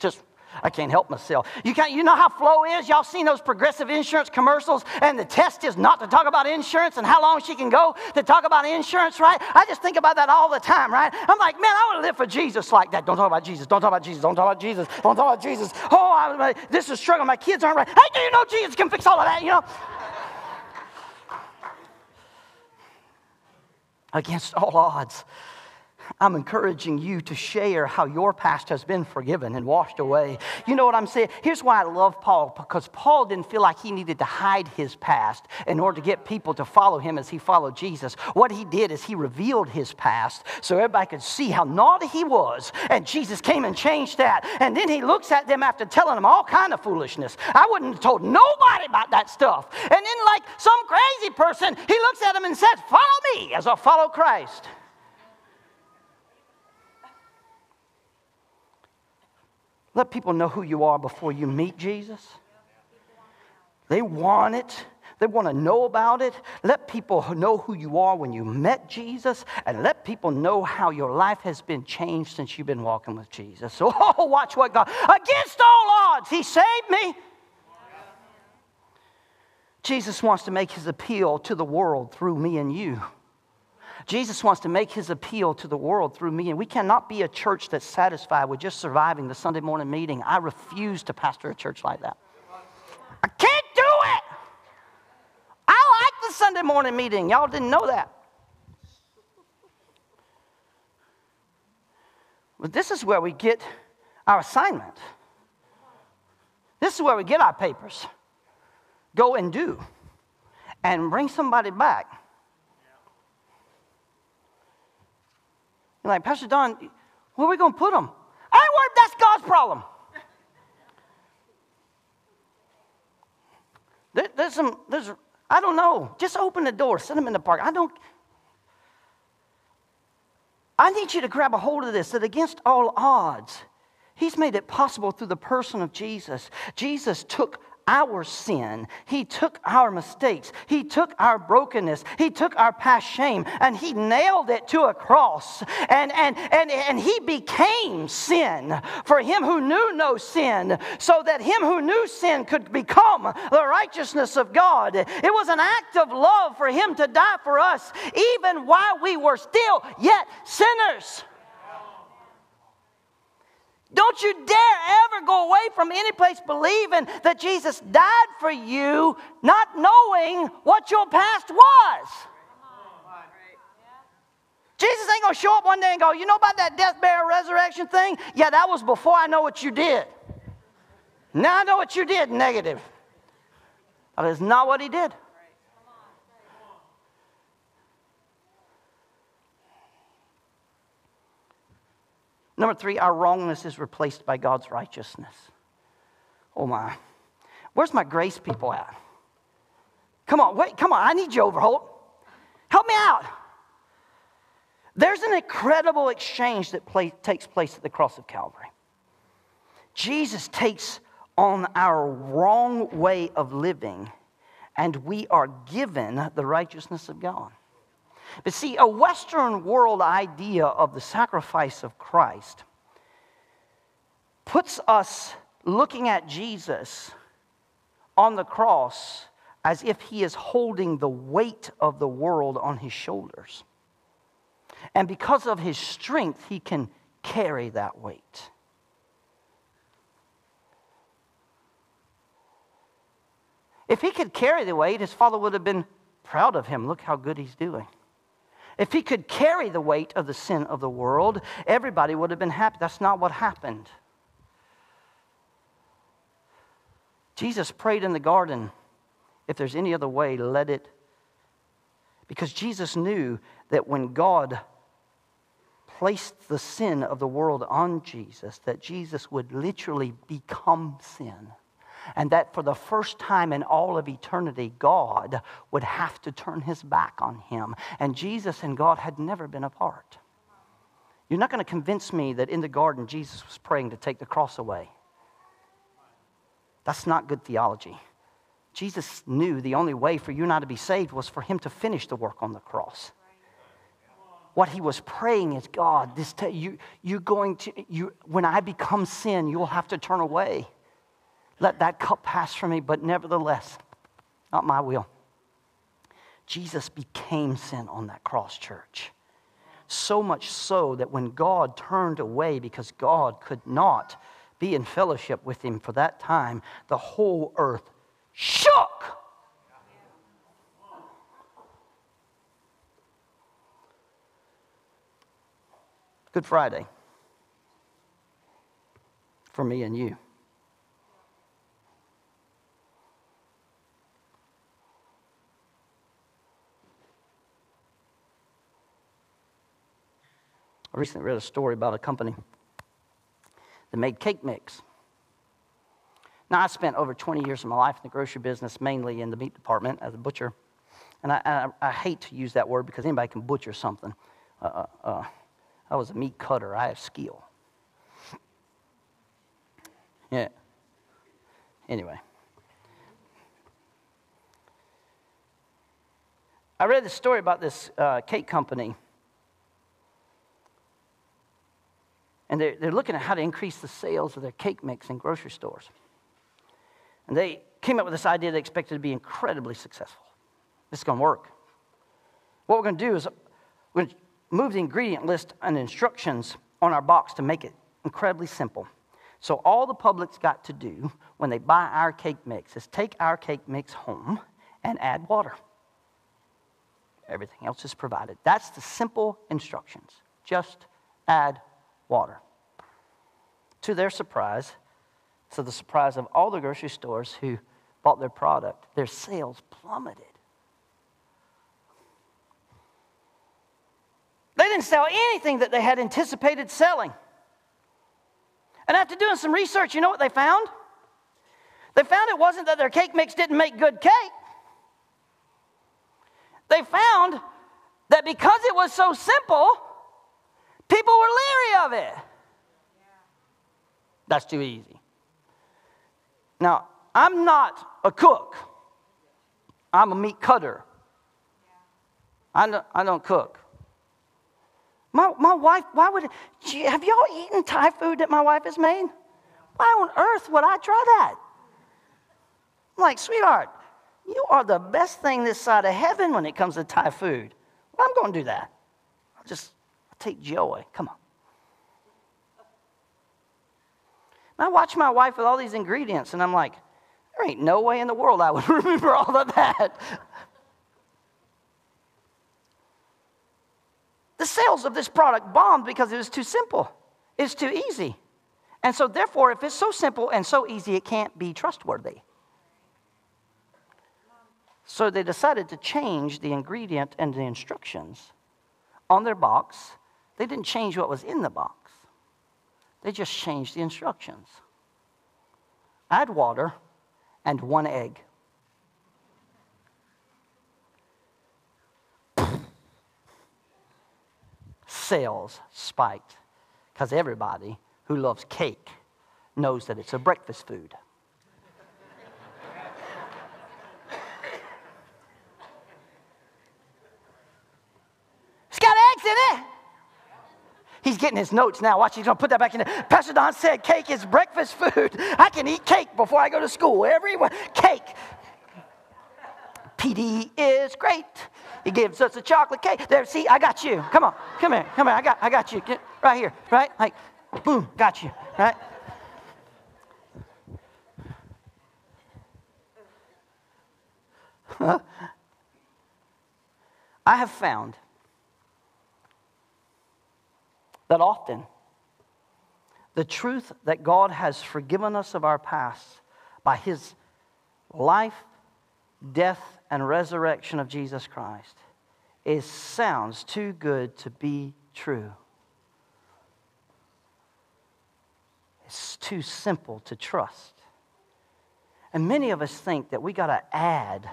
Just I can't help myself. You, can't, you know how Flo is? Y'all seen those progressive insurance commercials? And the test is not to talk about insurance and how long she can go to talk about insurance, right? I just think about that all the time, right? I'm like, man, I want to live for Jesus like that. Don't talk about Jesus. Don't talk about Jesus. Don't talk about Jesus. Don't talk about Jesus. Oh, I, this is struggle. My kids aren't right. Hey, do you know Jesus can fix all of that? You know? against all odds. I'm encouraging you to share how your past has been forgiven and washed away. You know what I'm saying? Here's why I love Paul because Paul didn't feel like he needed to hide his past in order to get people to follow him as he followed Jesus. What he did is he revealed his past so everybody could see how naughty he was, and Jesus came and changed that. And then he looks at them after telling them all kind of foolishness. I wouldn't have told nobody about that stuff. And then, like some crazy person, he looks at them and says, "Follow me as I follow Christ." Let people know who you are before you meet Jesus. They want it. They want to know about it. Let people know who you are when you met Jesus, and let people know how your life has been changed since you've been walking with Jesus. So, oh, watch what God, against all odds, He saved me. Jesus wants to make His appeal to the world through me and you. Jesus wants to make his appeal to the world through me, and we cannot be a church that's satisfied with just surviving the Sunday morning meeting. I refuse to pastor a church like that. I can't do it. I like the Sunday morning meeting. Y'all didn't know that. But this is where we get our assignment. This is where we get our papers. Go and do. And bring somebody back. You're like, Pastor Don, where are we going to put them? I worried, that's God's problem. There, there's some, there's, I don't know. Just open the door, send them in the park. I don't. I need you to grab a hold of this that against all odds, He's made it possible through the person of Jesus. Jesus took our sin. He took our mistakes. He took our brokenness. He took our past shame and he nailed it to a cross. And, and, and, and he became sin for him who knew no sin, so that him who knew sin could become the righteousness of God. It was an act of love for him to die for us, even while we were still yet sinners. Don't you dare ever go away from any place believing that Jesus died for you, not knowing what your past was. Jesus ain't gonna show up one day and go, You know about that death, burial, resurrection thing? Yeah, that was before I know what you did. Now I know what you did, negative. That is not what he did. Number three, our wrongness is replaced by God's righteousness. Oh my. Where's my grace people at? Come on, wait, come on. I need you, Overholt. Help me out. There's an incredible exchange that play, takes place at the cross of Calvary. Jesus takes on our wrong way of living, and we are given the righteousness of God. But see, a Western world idea of the sacrifice of Christ puts us looking at Jesus on the cross as if he is holding the weight of the world on his shoulders. And because of his strength, he can carry that weight. If he could carry the weight, his father would have been proud of him. Look how good he's doing. If he could carry the weight of the sin of the world, everybody would have been happy. That's not what happened. Jesus prayed in the garden, if there's any other way, let it. Because Jesus knew that when God placed the sin of the world on Jesus, that Jesus would literally become sin and that for the first time in all of eternity, God would have to turn his back on him. And Jesus and God had never been apart. You're not going to convince me that in the garden Jesus was praying to take the cross away. That's not good theology. Jesus knew the only way for you and I to be saved was for him to finish the work on the cross. What he was praying is God, this t- you, you're going to, you, when I become sin, you will have to turn away. Let that cup pass from me, but nevertheless, not my will. Jesus became sin on that cross, church. So much so that when God turned away because God could not be in fellowship with him for that time, the whole earth shook. Good Friday for me and you. I recently read a story about a company that made cake mix. Now, I spent over 20 years of my life in the grocery business, mainly in the meat department as a butcher. And I, I, I hate to use that word because anybody can butcher something. Uh, uh, uh, I was a meat cutter, I have skill. Yeah. Anyway. I read the story about this uh, cake company And they're, they're looking at how to increase the sales of their cake mix in grocery stores. And they came up with this idea they expected to be incredibly successful. This is going to work. What we're going to do is we're going to move the ingredient list and instructions on our box to make it incredibly simple. So all the public's got to do when they buy our cake mix is take our cake mix home and add water. Everything else is provided. That's the simple instructions. Just add water. To their surprise, to the surprise of all the grocery stores who bought their product, their sales plummeted. They didn't sell anything that they had anticipated selling. And after doing some research, you know what they found? They found it wasn't that their cake mix didn't make good cake. They found that because it was so simple, People were leery of it. That's too easy. Now, I'm not a cook, I'm a meat cutter. I don't, I don't cook. My, my wife, why would, have y'all eaten Thai food that my wife has made? Why on earth would I try that? I'm like, sweetheart, you are the best thing this side of heaven when it comes to Thai food. Well, I'm going to do that. I'll just take joy. Come on. And I watch my wife with all these ingredients, and I'm like, there ain't no way in the world I would remember all of that. the sales of this product bombed because it was too simple, it's too easy. And so, therefore, if it's so simple and so easy, it can't be trustworthy. So they decided to change the ingredient and the instructions on their box they didn't change what was in the box, they just changed the instructions. Add water and one egg. Sales spiked because everybody who loves cake knows that it's a breakfast food. it's got eggs in it. He's getting his notes now. Watch, he's going to put that back in there. Pastor Don said cake is breakfast food. I can eat cake before I go to school. Everyone, cake. PD is great. He gives us a chocolate cake. There, see, I got you. Come on, come here, come here. I got, I got you. Get right here, right? Like, boom, got you, right? Huh? I have found that often the truth that God has forgiven us of our past by his life, death, and resurrection of Jesus Christ is sounds too good to be true. It's too simple to trust. And many of us think that we got to add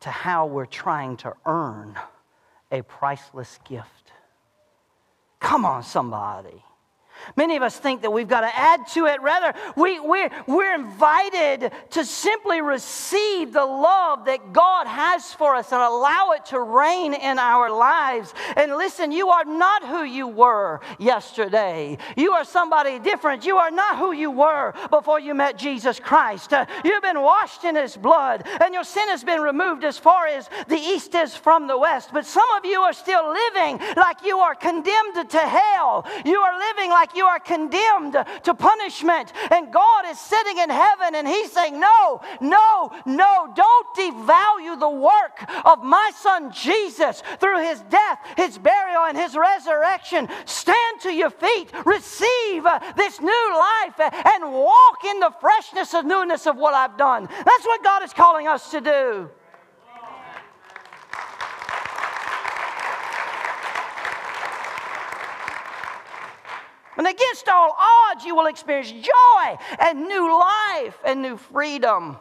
to how we're trying to earn a priceless gift. Come on, somebody. Many of us think that we've got to add to it. Rather, we, we're, we're invited to simply receive the love that God has for us and allow it to reign in our lives. And listen, you are not who you were yesterday. You are somebody different. You are not who you were before you met Jesus Christ. Uh, you've been washed in His blood, and your sin has been removed as far as the east is from the west. But some of you are still living like you are condemned to hell. You are living like you are condemned to punishment. And God is sitting in heaven and He's saying, No, no, no, don't devalue the work of my son Jesus through His death, His burial, and His resurrection. Stand to your feet, receive uh, this new life, and walk in the freshness and newness of what I've done. That's what God is calling us to do. And against all odds, you will experience joy and new life and new freedom.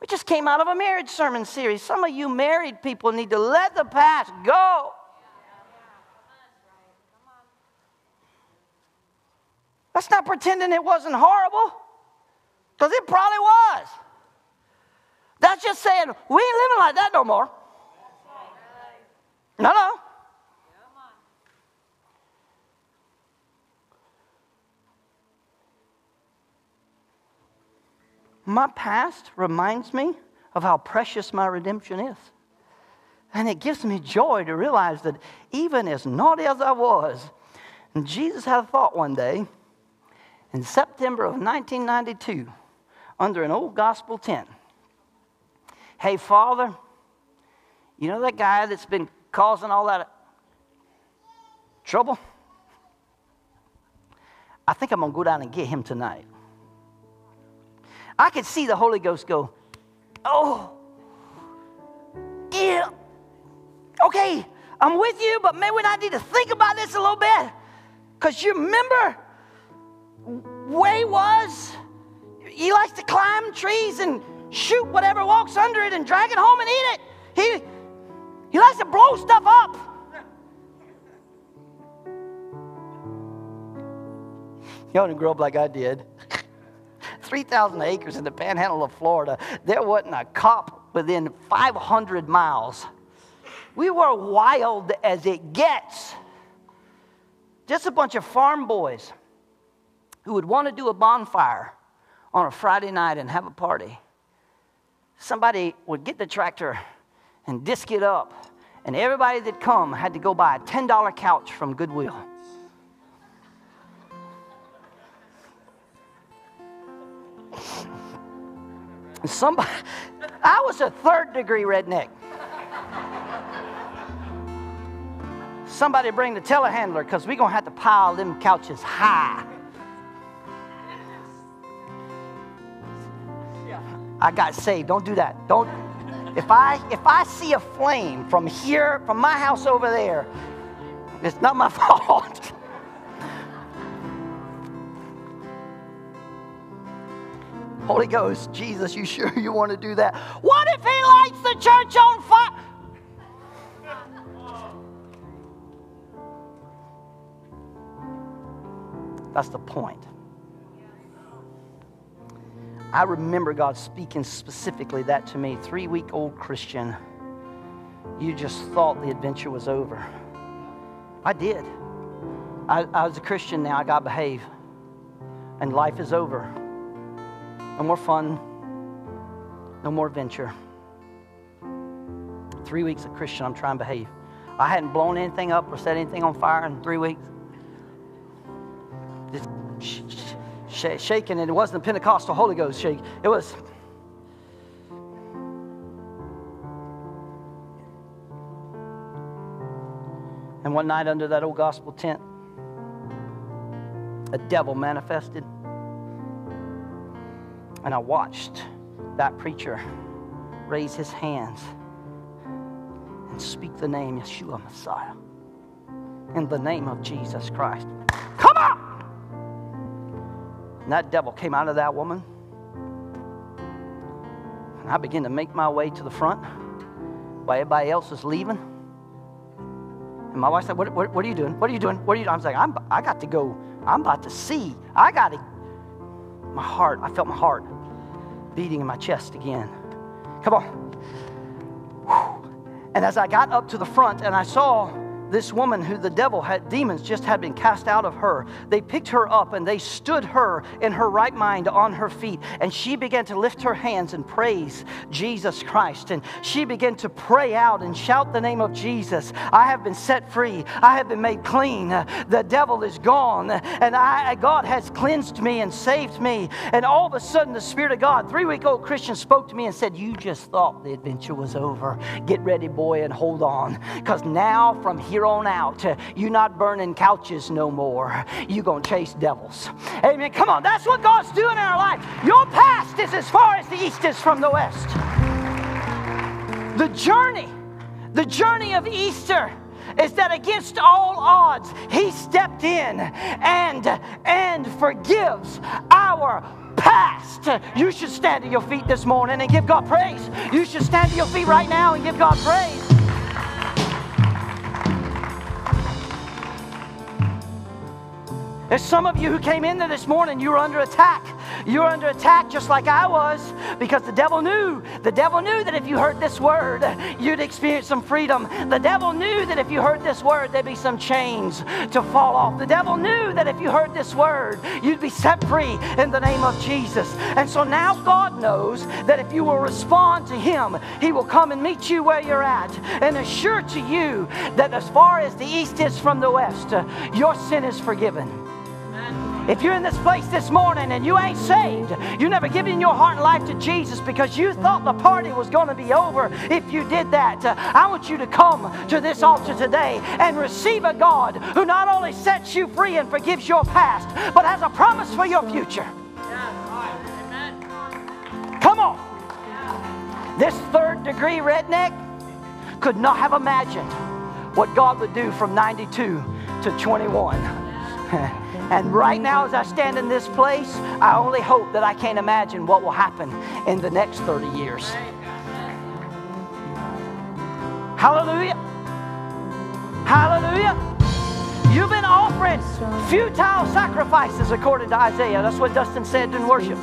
We just came out of a marriage sermon series. Some of you married people need to let the past go. Let's not pretending it wasn't horrible, because it probably was. That's just saying, we ain't living like that no more. No, no. My past reminds me of how precious my redemption is. And it gives me joy to realize that even as naughty as I was, and Jesus had a thought one day in September of 1992 under an old gospel tent. Hey, Father, you know that guy that's been causing all that trouble? I think I'm going to go down and get him tonight. I could see the Holy Ghost go, Oh, yeah, okay, I'm with you, but maybe I need to think about this a little bit. Because you remember where he was? He likes to climb trees and shoot whatever walks under it and drag it home and eat it. He, he likes to blow stuff up. You don't grow up like I did. 3,000 acres in the panhandle of Florida. There wasn't a cop within 500 miles. We were wild as it gets. Just a bunch of farm boys who would want to do a bonfire on a Friday night and have a party. Somebody would get the tractor and disc it up, and everybody that come had to go buy a $10 couch from Goodwill. Somebody, I was a third degree redneck. Somebody bring the telehandler because we're going to have to pile them couches high. I got saved. Don't do that. Don't. If I if I see a flame from here, from my house over there, it's not my fault. Holy Ghost, Jesus, you sure you want to do that? What if he lights the church on fire? That's the point. I remember God speaking specifically that to me. Three week old Christian, you just thought the adventure was over. I did. I, I was a Christian now, I got to behave. And life is over. No more fun. No more adventure. Three weeks of Christian, I'm trying to behave. I hadn't blown anything up or set anything on fire in three weeks. Just sh- sh- shaking, and it wasn't the Pentecostal Holy Ghost shake. It was. And one night under that old gospel tent, a devil manifested. And I watched that preacher raise his hands and speak the name Yeshua Messiah in the name of Jesus Christ. Come on! And that devil came out of that woman. And I began to make my way to the front while everybody else was leaving. And my wife said, What, what, what are you doing? What are you doing? What are you doing? I was like, I'm, I got to go. I'm about to see. I got to. My heart, I felt my heart beating in my chest again. Come on. And as I got up to the front and I saw this woman who the devil had demons just had been cast out of her. They picked her up and they stood her in her right mind on her feet. And she began to lift her hands and praise jesus christ. And she began to pray out and shout the name of jesus. I have been set free. I have been made clean. The devil is gone. And I, god has cleansed me and saved me. And all of a sudden the spirit of god three week old christian spoke to me and said you just thought the adventure was over. Get ready boy and hold on. Because now from here here on out, uh, you not burning couches no more. You're going to chase devils. Amen. Come on, that's what God's doing in our life. Your past is as far as the east is from the west. The journey, the journey of Easter is that against all odds, he stepped in and, and forgives our past. You should stand to your feet this morning and give God praise. You should stand to your feet right now and give God praise. There's some of you who came in there this morning, you were under attack. You were under attack just like I was because the devil knew. The devil knew that if you heard this word, you'd experience some freedom. The devil knew that if you heard this word, there'd be some chains to fall off. The devil knew that if you heard this word, you'd be set free in the name of Jesus. And so now God knows that if you will respond to Him, He will come and meet you where you're at and assure to you that as far as the east is from the west, your sin is forgiven. If you're in this place this morning and you ain't saved, you never given your heart and life to Jesus because you thought the party was going to be over if you did that, I want you to come to this altar today and receive a God who not only sets you free and forgives your past, but has a promise for your future. Come on. This third degree redneck could not have imagined what God would do from 92 to 21. And right now, as I stand in this place, I only hope that I can't imagine what will happen in the next 30 years. Hallelujah. Hallelujah. You've been offering futile sacrifices according to Isaiah. That's what Dustin said in worship.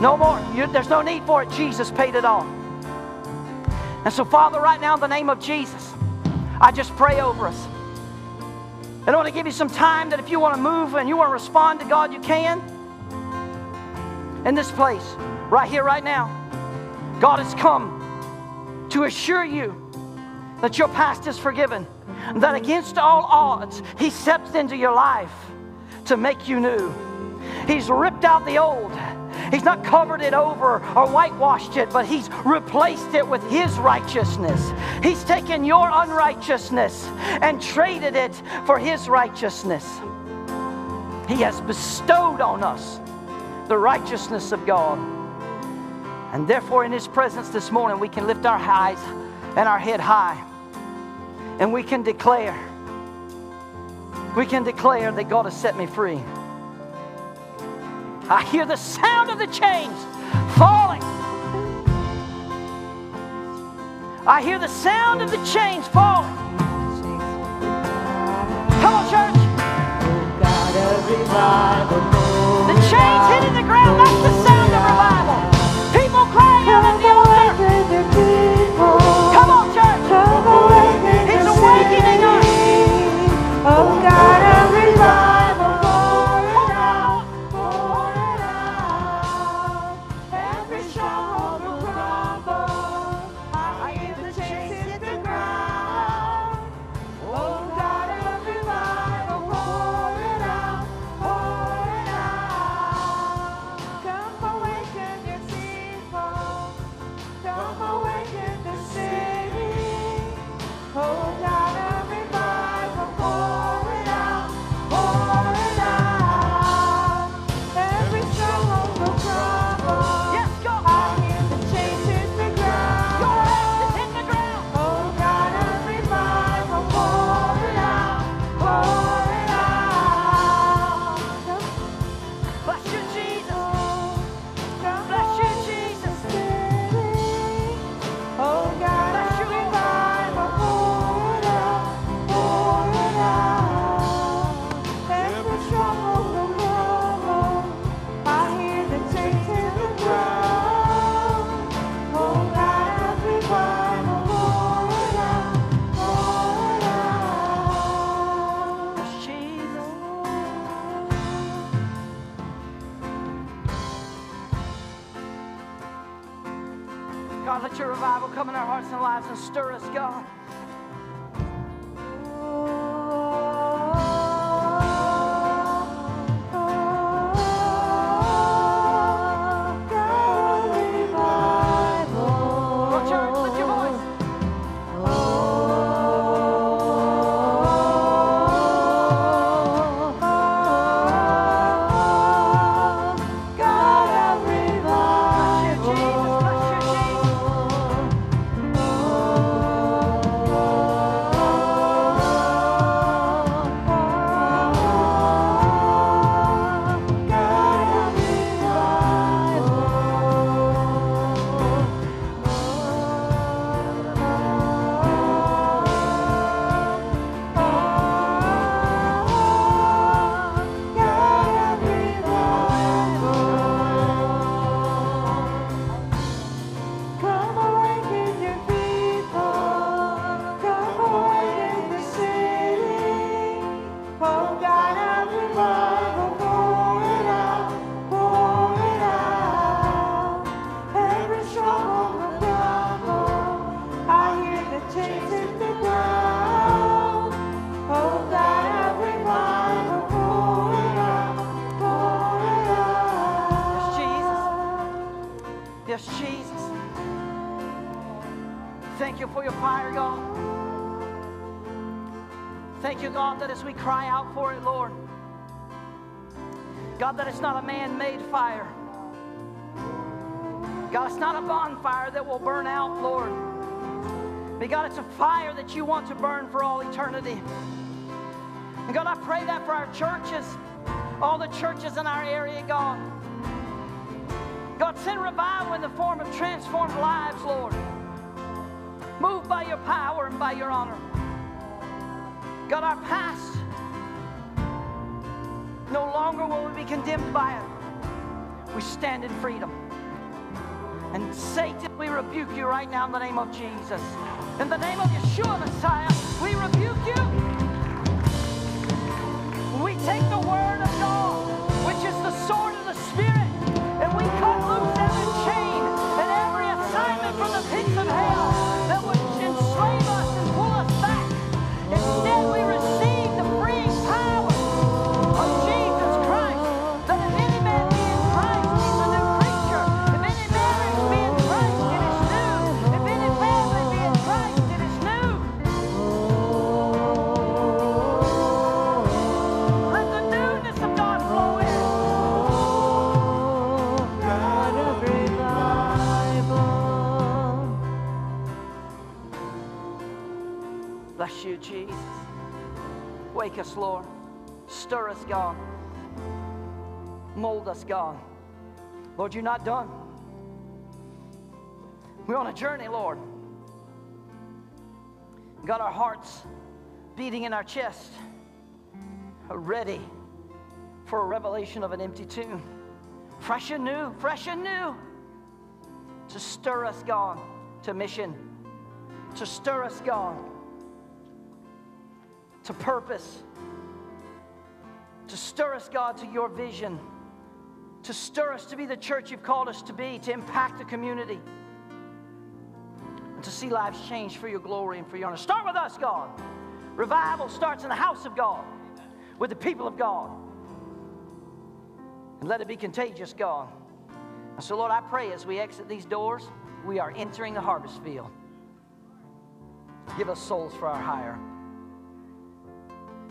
No more. You, there's no need for it. Jesus paid it all. And so, Father, right now, in the name of Jesus, I just pray over us. And I want to give you some time that if you want to move and you want to respond to God, you can. In this place, right here, right now, God has come to assure you that your past is forgiven, that against all odds, He steps into your life to make you new. He's ripped out the old He's not covered it over or whitewashed it, but He's replaced it with His righteousness. He's taken your unrighteousness and traded it for His righteousness. He has bestowed on us the righteousness of God. And therefore, in His presence this morning, we can lift our eyes and our head high. And we can declare, we can declare that God has set me free. I hear the sound of the chains falling. I hear the sound of the chains falling. Come on, church. The chains hitting the ground, that's the God, that it's not a man made fire. God, it's not a bonfire that will burn out, Lord. But God, it's a fire that you want to burn for all eternity. And God, I pray that for our churches, all the churches in our area, God. God, send revival in the form of transformed lives, Lord. Move by your power and by your honor. God, our past, no longer will we be condemned by it. We stand in freedom. And Satan, we rebuke you right now in the name of Jesus. In the name of Yeshua Messiah, we rebuke you. We take the word of God, us, God. Mold us, God. Lord, you're not done. We're on a journey, Lord. Got our hearts beating in our chest, ready for a revelation of an empty tomb. Fresh and new, fresh and new. To stir us, God, to mission. To stir us, God, to purpose, to stir us, God, to your vision, to stir us to be the church you've called us to be, to impact the community, and to see lives changed for your glory and for your honor. Start with us, God. Revival starts in the house of God, with the people of God. And let it be contagious, God. And so, Lord, I pray as we exit these doors, we are entering the harvest field. Give us souls for our hire.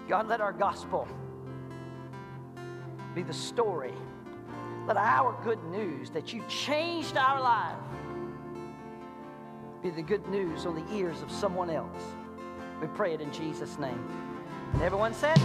God, let our gospel be the story. Let our good news that you changed our life be the good news on the ears of someone else. We pray it in Jesus' name. And everyone said,